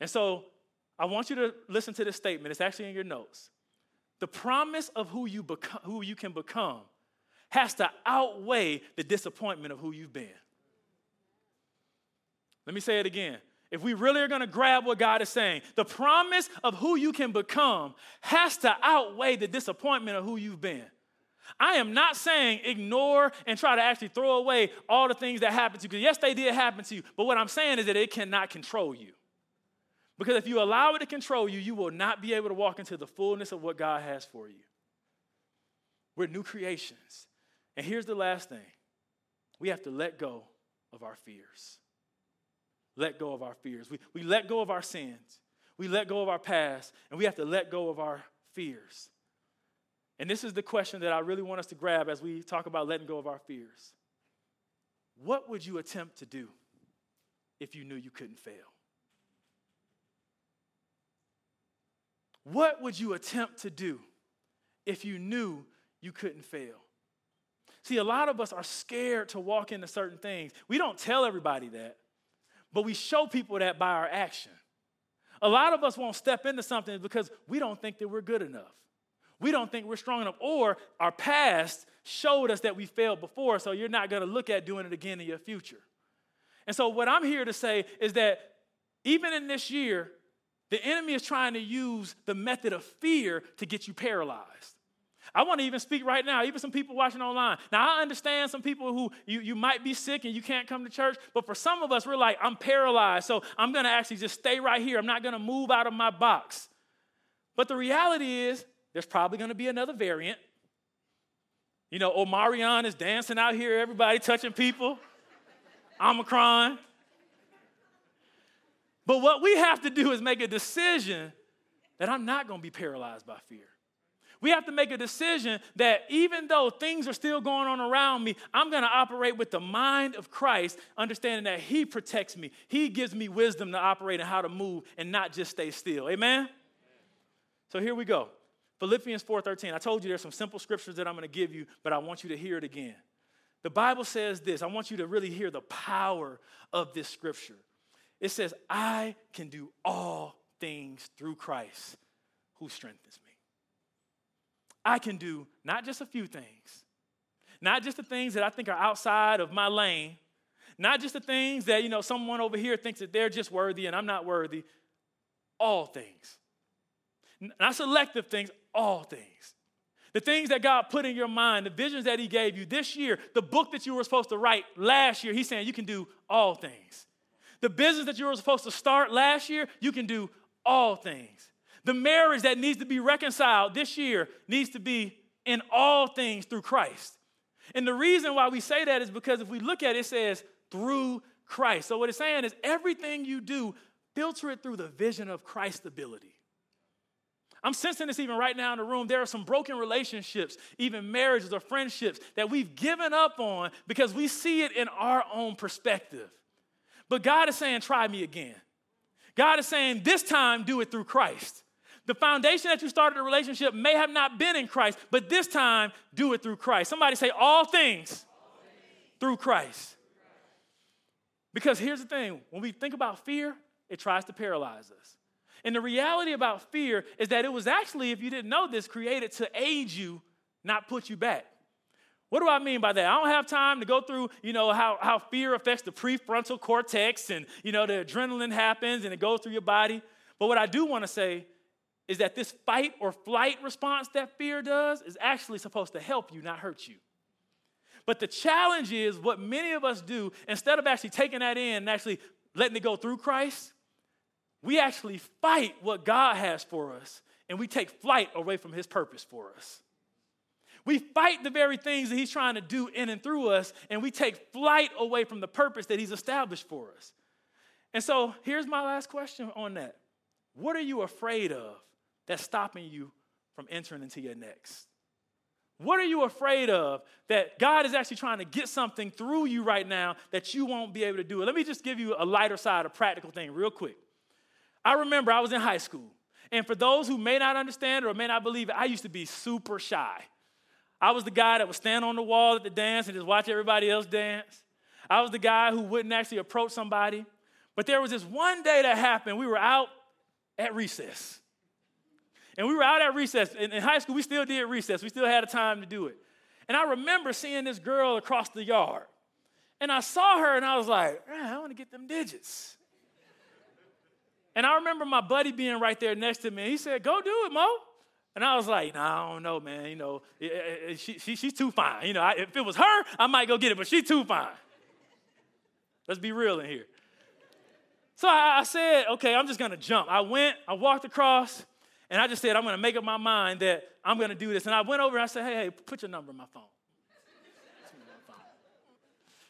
And so I want you to listen to this statement. It's actually in your notes. The promise of who you, become, who you can become has to outweigh the disappointment of who you've been. Let me say it again. If we really are going to grab what God is saying, the promise of who you can become has to outweigh the disappointment of who you've been. I am not saying ignore and try to actually throw away all the things that happened to you. Because yes, they did happen to you. But what I'm saying is that it cannot control you. Because if you allow it to control you, you will not be able to walk into the fullness of what God has for you. We're new creations. And here's the last thing we have to let go of our fears. Let go of our fears. We, we let go of our sins. We let go of our past, and we have to let go of our fears. And this is the question that I really want us to grab as we talk about letting go of our fears. What would you attempt to do if you knew you couldn't fail? What would you attempt to do if you knew you couldn't fail? See, a lot of us are scared to walk into certain things. We don't tell everybody that, but we show people that by our action. A lot of us won't step into something because we don't think that we're good enough. We don't think we're strong enough, or our past showed us that we failed before, so you're not gonna look at doing it again in your future. And so, what I'm here to say is that even in this year, the enemy is trying to use the method of fear to get you paralyzed. I want to even speak right now, even some people watching online. Now, I understand some people who you, you might be sick and you can't come to church, but for some of us, we're like, I'm paralyzed, so I'm going to actually just stay right here. I'm not going to move out of my box. But the reality is, there's probably going to be another variant. You know, Omarion is dancing out here, everybody touching people. Omicron. But what we have to do is make a decision that I'm not going to be paralyzed by fear. We have to make a decision that even though things are still going on around me, I'm going to operate with the mind of Christ, understanding that He protects me. He gives me wisdom to operate and how to move and not just stay still. Amen? So here we go. Philippians 4:13. I told you there's some simple scriptures that I'm going to give you, but I want you to hear it again. The Bible says this. I want you to really hear the power of this scripture. It says, "I can do all things through Christ who strengthens me." I can do not just a few things, not just the things that I think are outside of my lane, not just the things that, you know, someone over here thinks that they're just worthy and I'm not worthy, all things. Not selective things, all things. The things that God put in your mind, the visions that He gave you this year, the book that you were supposed to write last year, He's saying you can do all things. The business that you were supposed to start last year, you can do all things. The marriage that needs to be reconciled this year needs to be in all things through Christ. And the reason why we say that is because if we look at it, it says through Christ. So what it's saying is everything you do, filter it through the vision of Christ's ability. I'm sensing this even right now in the room. There are some broken relationships, even marriages or friendships that we've given up on because we see it in our own perspective. But God is saying, try me again. God is saying, this time do it through Christ. The foundation that you started a relationship may have not been in Christ, but this time, do it through Christ. Somebody say, all things, through Christ. Because here's the thing when we think about fear, it tries to paralyze us. And the reality about fear is that it was actually, if you didn't know this, created to aid you, not put you back. What do I mean by that? I don't have time to go through, you know, how, how fear affects the prefrontal cortex and, you know, the adrenaline happens and it goes through your body. But what I do want to say is that this fight or flight response that fear does is actually supposed to help you, not hurt you. But the challenge is what many of us do, instead of actually taking that in and actually letting it go through Christ, we actually fight what God has for us and we take flight away from his purpose for us. We fight the very things that he's trying to do in and through us, and we take flight away from the purpose that he's established for us. And so here's my last question on that What are you afraid of that's stopping you from entering into your next? What are you afraid of that God is actually trying to get something through you right now that you won't be able to do? Let me just give you a lighter side, a practical thing, real quick. I remember I was in high school, and for those who may not understand or may not believe it, I used to be super shy. I was the guy that would stand on the wall at the dance and just watch everybody else dance. I was the guy who wouldn't actually approach somebody. But there was this one day that happened. We were out at recess. And we were out at recess. In, in high school, we still did recess. We still had a time to do it. And I remember seeing this girl across the yard. And I saw her and I was like, I want to get them digits. And I remember my buddy being right there next to me. He said, Go do it, Mo. And I was like, nah, I don't know, man. You know, eh, eh, eh, she, she, she's too fine. You know, I, if it was her, I might go get it, but she's too fine. Let's be real in here. So I, I said, okay, I'm just going to jump. I went, I walked across, and I just said, I'm going to make up my mind that I'm going to do this. And I went over and I said, hey, hey, put your number in my phone.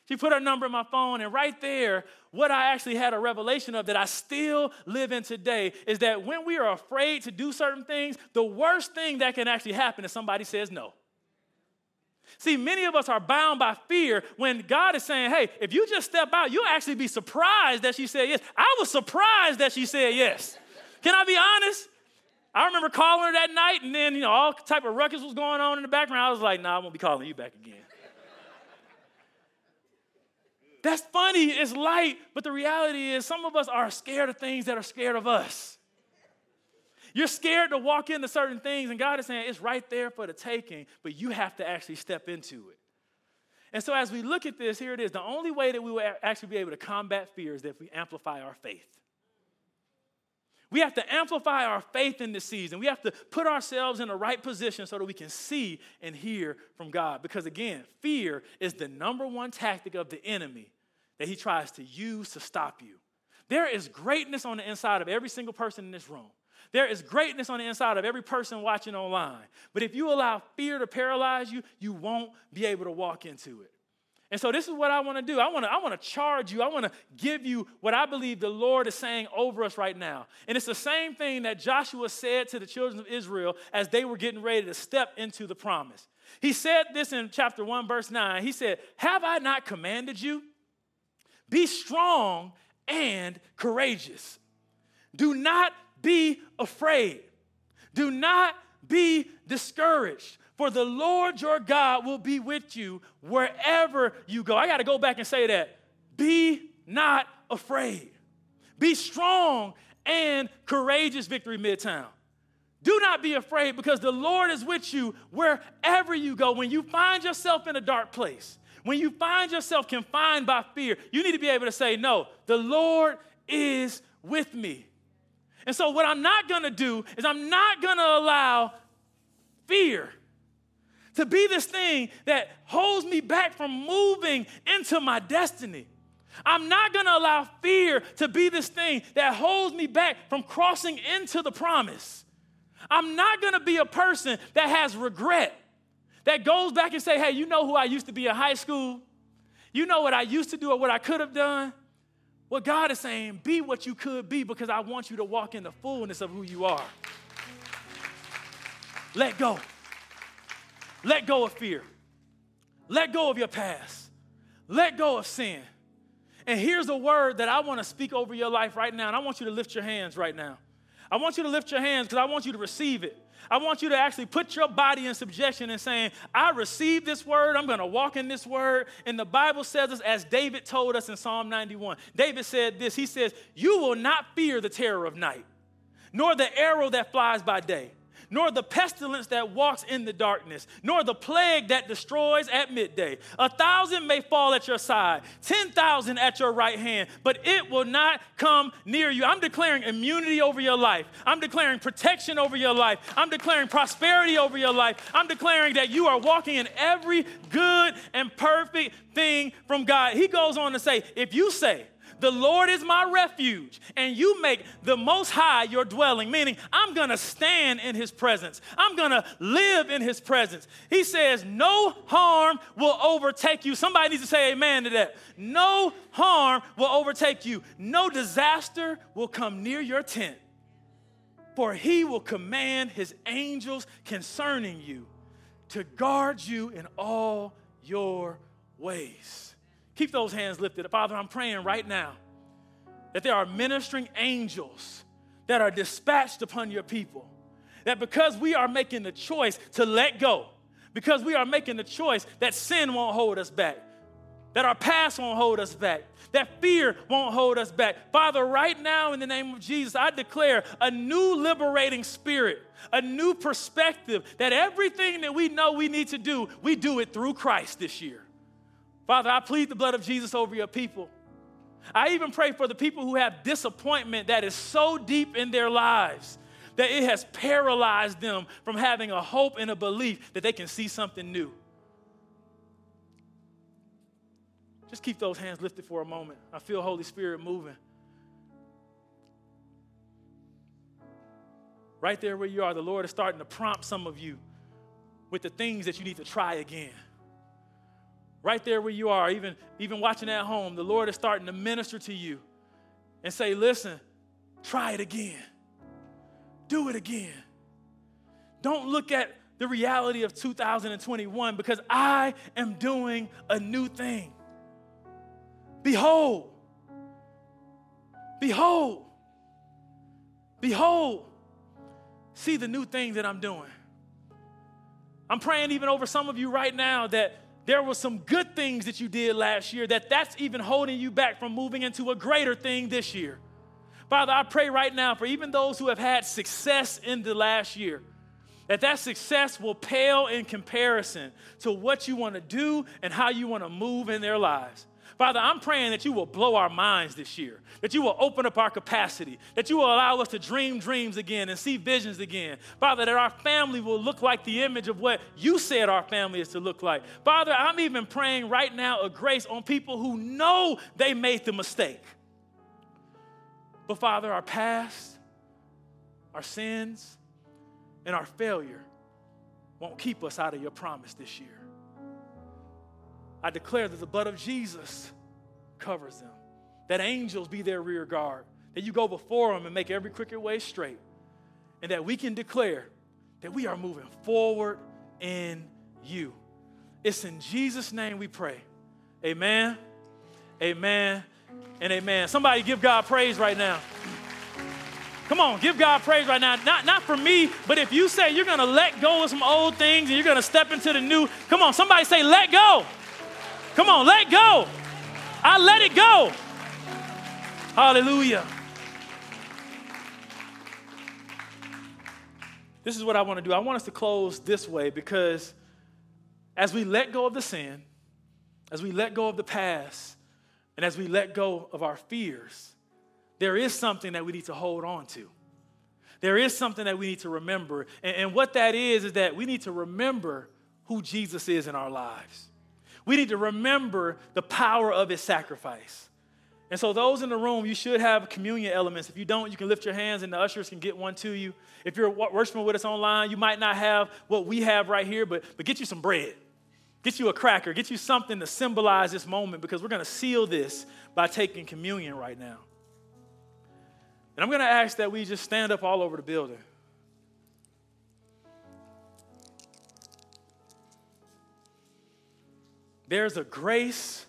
She put her number in my phone, and right there, what I actually had a revelation of that I still live in today is that when we are afraid to do certain things, the worst thing that can actually happen is somebody says no. See, many of us are bound by fear when God is saying, hey, if you just step out, you'll actually be surprised that she said yes. I was surprised that she said yes. Can I be honest? I remember calling her that night, and then you know all type of ruckus was going on in the background. I was like, "Nah, I won't be calling you back again." That's funny. It's light, but the reality is, some of us are scared of things that are scared of us. You're scared to walk into certain things, and God is saying it's right there for the taking, but you have to actually step into it. And so, as we look at this, here it is. The only way that we will actually be able to combat fear is if we amplify our faith. We have to amplify our faith in this season. We have to put ourselves in the right position so that we can see and hear from God. Because again, fear is the number one tactic of the enemy that he tries to use to stop you. There is greatness on the inside of every single person in this room. There is greatness on the inside of every person watching online. But if you allow fear to paralyze you, you won't be able to walk into it. And so this is what I want to do. I want to I want to charge you. I want to give you what I believe the Lord is saying over us right now. And it's the same thing that Joshua said to the children of Israel as they were getting ready to step into the promise. He said this in chapter 1 verse 9. He said, "Have I not commanded you? Be strong and courageous. Do not be afraid. Do not be discouraged, for the Lord your God will be with you wherever you go. I got to go back and say that. Be not afraid. Be strong and courageous, Victory Midtown. Do not be afraid because the Lord is with you wherever you go. When you find yourself in a dark place, when you find yourself confined by fear, you need to be able to say, No, the Lord is with me. And so, what I'm not gonna do is, I'm not gonna allow fear to be this thing that holds me back from moving into my destiny. I'm not gonna allow fear to be this thing that holds me back from crossing into the promise. I'm not gonna be a person that has regret, that goes back and say, hey, you know who I used to be in high school? You know what I used to do or what I could have done? What God is saying, be what you could be because I want you to walk in the fullness of who you are. Let go. Let go of fear. Let go of your past. Let go of sin. And here's a word that I want to speak over your life right now. And I want you to lift your hands right now. I want you to lift your hands because I want you to receive it. I want you to actually put your body in subjection and saying, I receive this word. I'm going to walk in this word. And the Bible says this as David told us in Psalm 91. David said this He says, You will not fear the terror of night, nor the arrow that flies by day nor the pestilence that walks in the darkness, nor the plague that destroys at midday. A thousand may fall at your side, 10,000 at your right hand, but it will not come near you. I'm declaring immunity over your life. I'm declaring protection over your life. I'm declaring prosperity over your life. I'm declaring that you are walking in every good and perfect thing from God. He goes on to say, if you say, the Lord is my refuge, and you make the Most High your dwelling, meaning I'm gonna stand in His presence. I'm gonna live in His presence. He says, No harm will overtake you. Somebody needs to say amen to that. No harm will overtake you, no disaster will come near your tent, for He will command His angels concerning you to guard you in all your ways. Keep those hands lifted. Father, I'm praying right now that there are ministering angels that are dispatched upon your people. That because we are making the choice to let go, because we are making the choice that sin won't hold us back, that our past won't hold us back, that fear won't hold us back. Father, right now, in the name of Jesus, I declare a new liberating spirit, a new perspective that everything that we know we need to do, we do it through Christ this year. Father, I plead the blood of Jesus over your people. I even pray for the people who have disappointment that is so deep in their lives that it has paralyzed them from having a hope and a belief that they can see something new. Just keep those hands lifted for a moment. I feel Holy Spirit moving. Right there where you are, the Lord is starting to prompt some of you with the things that you need to try again right there where you are, even, even watching at home, the Lord is starting to minister to you and say, listen, try it again. Do it again. Don't look at the reality of 2021 because I am doing a new thing. Behold, behold, behold, see the new thing that I'm doing. I'm praying even over some of you right now that there were some good things that you did last year that that's even holding you back from moving into a greater thing this year. Father, I pray right now for even those who have had success in the last year, that that success will pale in comparison to what you want to do and how you want to move in their lives. Father, I'm praying that you will blow our minds this year, that you will open up our capacity, that you will allow us to dream dreams again and see visions again. Father, that our family will look like the image of what you said our family is to look like. Father, I'm even praying right now a grace on people who know they made the mistake. But Father, our past, our sins, and our failure won't keep us out of your promise this year. I declare that the blood of Jesus covers them, that angels be their rear guard, that you go before them and make every crooked way straight, and that we can declare that we are moving forward in you. It's in Jesus' name we pray. Amen, amen, and amen. Somebody give God praise right now. Come on, give God praise right now. Not, not for me, but if you say you're gonna let go of some old things and you're gonna step into the new, come on, somebody say, let go. Come on, let go. I let it go. Hallelujah. This is what I want to do. I want us to close this way because as we let go of the sin, as we let go of the past, and as we let go of our fears, there is something that we need to hold on to. There is something that we need to remember. And, and what that is, is that we need to remember who Jesus is in our lives. We need to remember the power of his sacrifice. And so, those in the room, you should have communion elements. If you don't, you can lift your hands and the ushers can get one to you. If you're worshiping with us online, you might not have what we have right here, but, but get you some bread. Get you a cracker. Get you something to symbolize this moment because we're going to seal this by taking communion right now. And I'm going to ask that we just stand up all over the building. There's a grace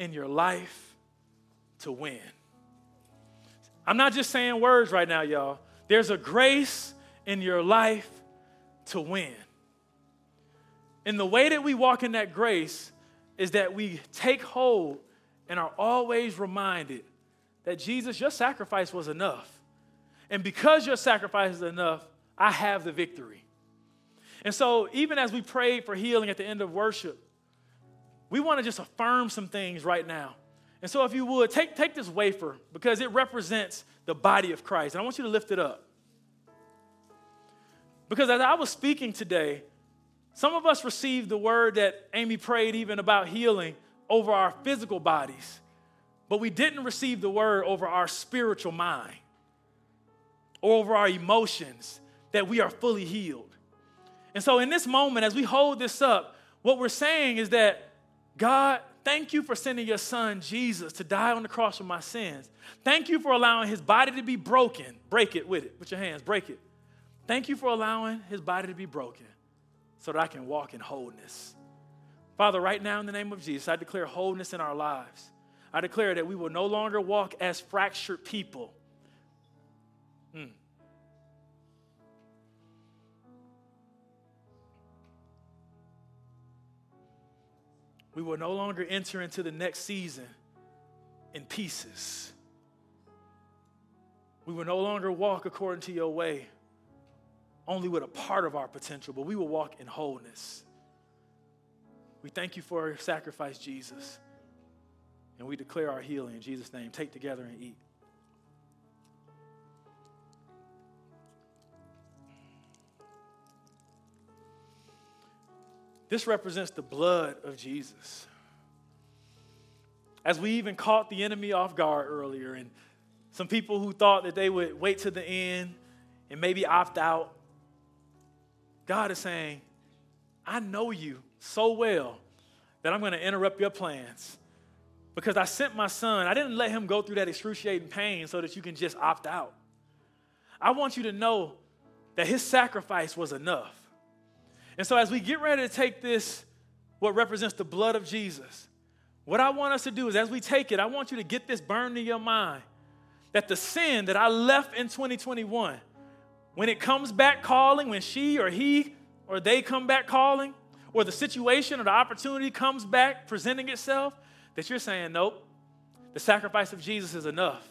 in your life to win. I'm not just saying words right now, y'all. There's a grace in your life to win. And the way that we walk in that grace is that we take hold and are always reminded that Jesus, your sacrifice was enough. And because your sacrifice is enough, I have the victory. And so, even as we prayed for healing at the end of worship, we want to just affirm some things right now. And so, if you would, take, take this wafer because it represents the body of Christ. And I want you to lift it up. Because as I was speaking today, some of us received the word that Amy prayed even about healing over our physical bodies, but we didn't receive the word over our spiritual mind or over our emotions that we are fully healed. And so, in this moment, as we hold this up, what we're saying is that God, thank you for sending your son Jesus to die on the cross for my sins. Thank you for allowing his body to be broken. Break it with it, with your hands, break it. Thank you for allowing his body to be broken so that I can walk in wholeness. Father, right now in the name of Jesus, I declare wholeness in our lives. I declare that we will no longer walk as fractured people. We will no longer enter into the next season in pieces. We will no longer walk according to your way, only with a part of our potential, but we will walk in wholeness. We thank you for your sacrifice, Jesus. And we declare our healing in Jesus' name. Take together and eat. This represents the blood of Jesus. As we even caught the enemy off guard earlier, and some people who thought that they would wait to the end and maybe opt out, God is saying, I know you so well that I'm going to interrupt your plans because I sent my son. I didn't let him go through that excruciating pain so that you can just opt out. I want you to know that his sacrifice was enough. And so, as we get ready to take this, what represents the blood of Jesus, what I want us to do is as we take it, I want you to get this burned in your mind that the sin that I left in 2021, when it comes back calling, when she or he or they come back calling, or the situation or the opportunity comes back presenting itself, that you're saying, nope, the sacrifice of Jesus is enough.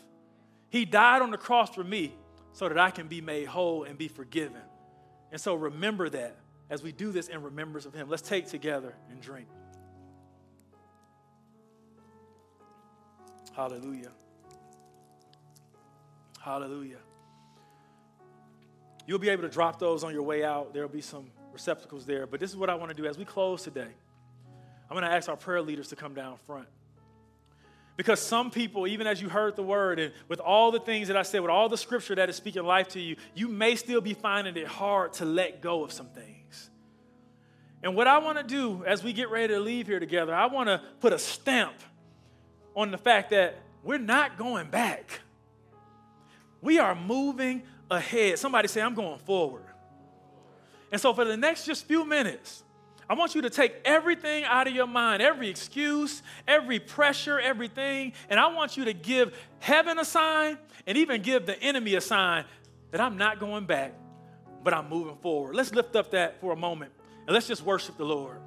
He died on the cross for me so that I can be made whole and be forgiven. And so remember that as we do this in remembrance of him. Let's take together and drink. Hallelujah. Hallelujah. You'll be able to drop those on your way out. There'll be some receptacles there. But this is what I want to do as we close today. I'm going to ask our prayer leaders to come down front. Because some people, even as you heard the word, and with all the things that I said, with all the scripture that is speaking life to you, you may still be finding it hard to let go of some things. And what I want to do as we get ready to leave here together, I want to put a stamp on the fact that we're not going back. We are moving ahead. Somebody say, I'm going forward. And so, for the next just few minutes, I want you to take everything out of your mind, every excuse, every pressure, everything, and I want you to give heaven a sign and even give the enemy a sign that I'm not going back, but I'm moving forward. Let's lift up that for a moment and let's just worship the Lord.